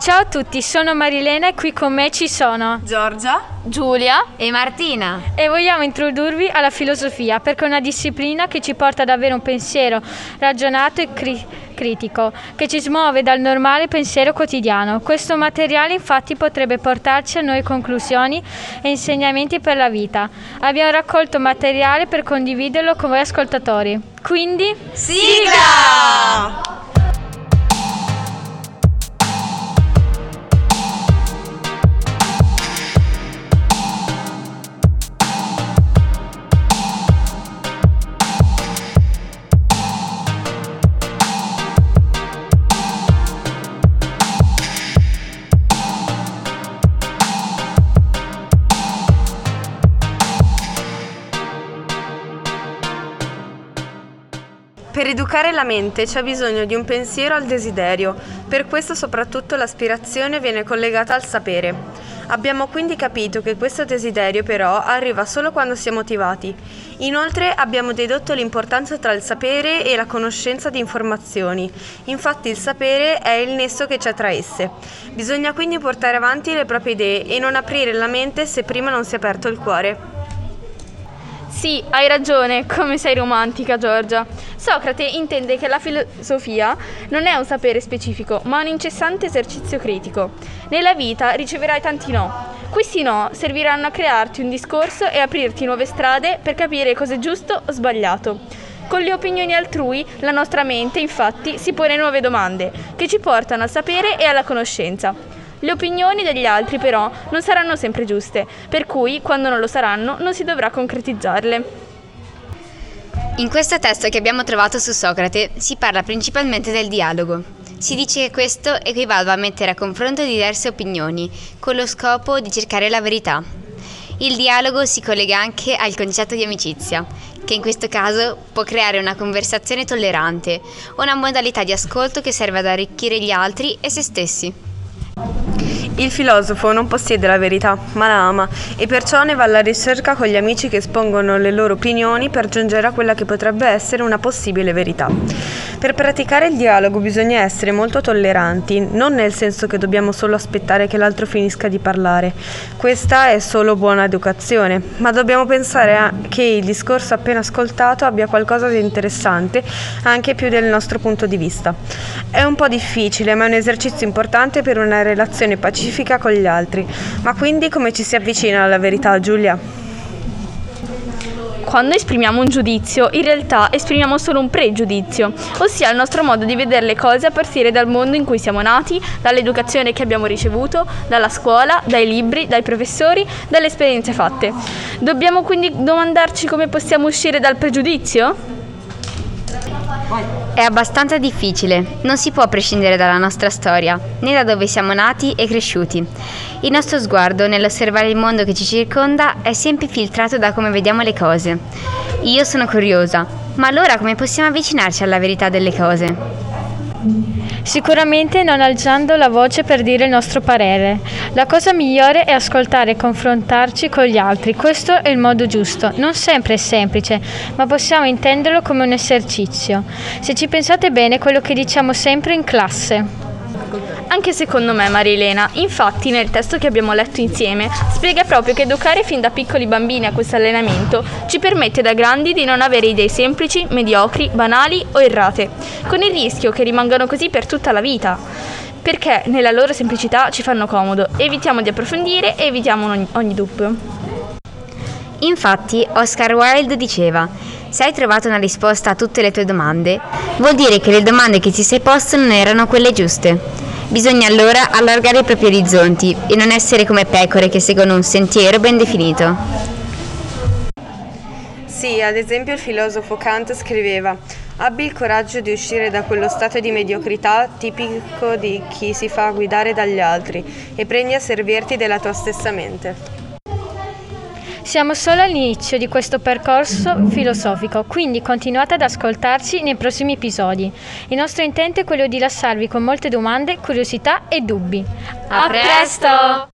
Ciao a tutti, sono Marilena e qui con me ci sono Giorgia, Giulia e Martina e vogliamo introdurvi alla filosofia perché è una disciplina che ci porta ad avere un pensiero ragionato e cri- critico che ci smuove dal normale pensiero quotidiano. Questo materiale infatti potrebbe portarci a nuove conclusioni e insegnamenti per la vita. Abbiamo raccolto materiale per condividerlo con voi ascoltatori. Quindi sigla! Per educare la mente c'è bisogno di un pensiero al desiderio, per questo soprattutto l'aspirazione viene collegata al sapere. Abbiamo quindi capito che questo desiderio però arriva solo quando si è motivati. Inoltre abbiamo dedotto l'importanza tra il sapere e la conoscenza di informazioni. Infatti il sapere è il nesso che c'è tra esse. Bisogna quindi portare avanti le proprie idee e non aprire la mente se prima non si è aperto il cuore. Sì, hai ragione, come sei romantica Giorgia. Socrate intende che la filosofia non è un sapere specifico, ma un incessante esercizio critico. Nella vita riceverai tanti no. Questi no serviranno a crearti un discorso e aprirti nuove strade per capire cosa è giusto o sbagliato. Con le opinioni altrui, la nostra mente, infatti, si pone nuove domande che ci portano al sapere e alla conoscenza. Le opinioni degli altri però non saranno sempre giuste, per cui quando non lo saranno non si dovrà concretizzarle. In questo testo che abbiamo trovato su Socrate si parla principalmente del dialogo. Si dice che questo equivalva a mettere a confronto diverse opinioni, con lo scopo di cercare la verità. Il dialogo si collega anche al concetto di amicizia, che in questo caso può creare una conversazione tollerante, una modalità di ascolto che serve ad arricchire gli altri e se stessi. Il filosofo non possiede la verità, ma la ama e perciò ne va alla ricerca con gli amici che espongono le loro opinioni per giungere a quella che potrebbe essere una possibile verità. Per praticare il dialogo bisogna essere molto tolleranti, non nel senso che dobbiamo solo aspettare che l'altro finisca di parlare. Questa è solo buona educazione, ma dobbiamo pensare che il discorso appena ascoltato abbia qualcosa di interessante anche più del nostro punto di vista. È un po' difficile, ma è un esercizio importante per una relazione pacifica con gli altri. Ma quindi come ci si avvicina alla verità, Giulia? Quando esprimiamo un giudizio, in realtà esprimiamo solo un pregiudizio, ossia il nostro modo di vedere le cose a partire dal mondo in cui siamo nati, dall'educazione che abbiamo ricevuto, dalla scuola, dai libri, dai professori, dalle esperienze fatte. Dobbiamo quindi domandarci come possiamo uscire dal pregiudizio? È abbastanza difficile, non si può prescindere dalla nostra storia, né da dove siamo nati e cresciuti. Il nostro sguardo nell'osservare il mondo che ci circonda è sempre filtrato da come vediamo le cose. Io sono curiosa, ma allora come possiamo avvicinarci alla verità delle cose? Sicuramente non alzando la voce per dire il nostro parere. La cosa migliore è ascoltare e confrontarci con gli altri. Questo è il modo giusto. Non sempre è semplice, ma possiamo intenderlo come un esercizio. Se ci pensate bene, quello che diciamo sempre in classe. Anche secondo me, Marilena. Infatti, nel testo che abbiamo letto insieme, spiega proprio che educare fin da piccoli bambini a questo allenamento ci permette da grandi di non avere idee semplici, mediocri, banali o errate, con il rischio che rimangano così per tutta la vita. Perché nella loro semplicità ci fanno comodo, evitiamo di approfondire e evitiamo ogni, ogni dubbio. Infatti, Oscar Wilde diceva: se hai trovato una risposta a tutte le tue domande, vuol dire che le domande che ti sei posto non erano quelle giuste. Bisogna allora allargare i propri orizzonti e non essere come pecore che seguono un sentiero ben definito. Sì, ad esempio il filosofo Kant scriveva Abbi il coraggio di uscire da quello stato di mediocrità tipico di chi si fa guidare dagli altri e prendi a servirti della tua stessa mente. Siamo solo all'inizio di questo percorso filosofico, quindi continuate ad ascoltarci nei prossimi episodi. Il nostro intento è quello di lasciarvi con molte domande, curiosità e dubbi. A presto!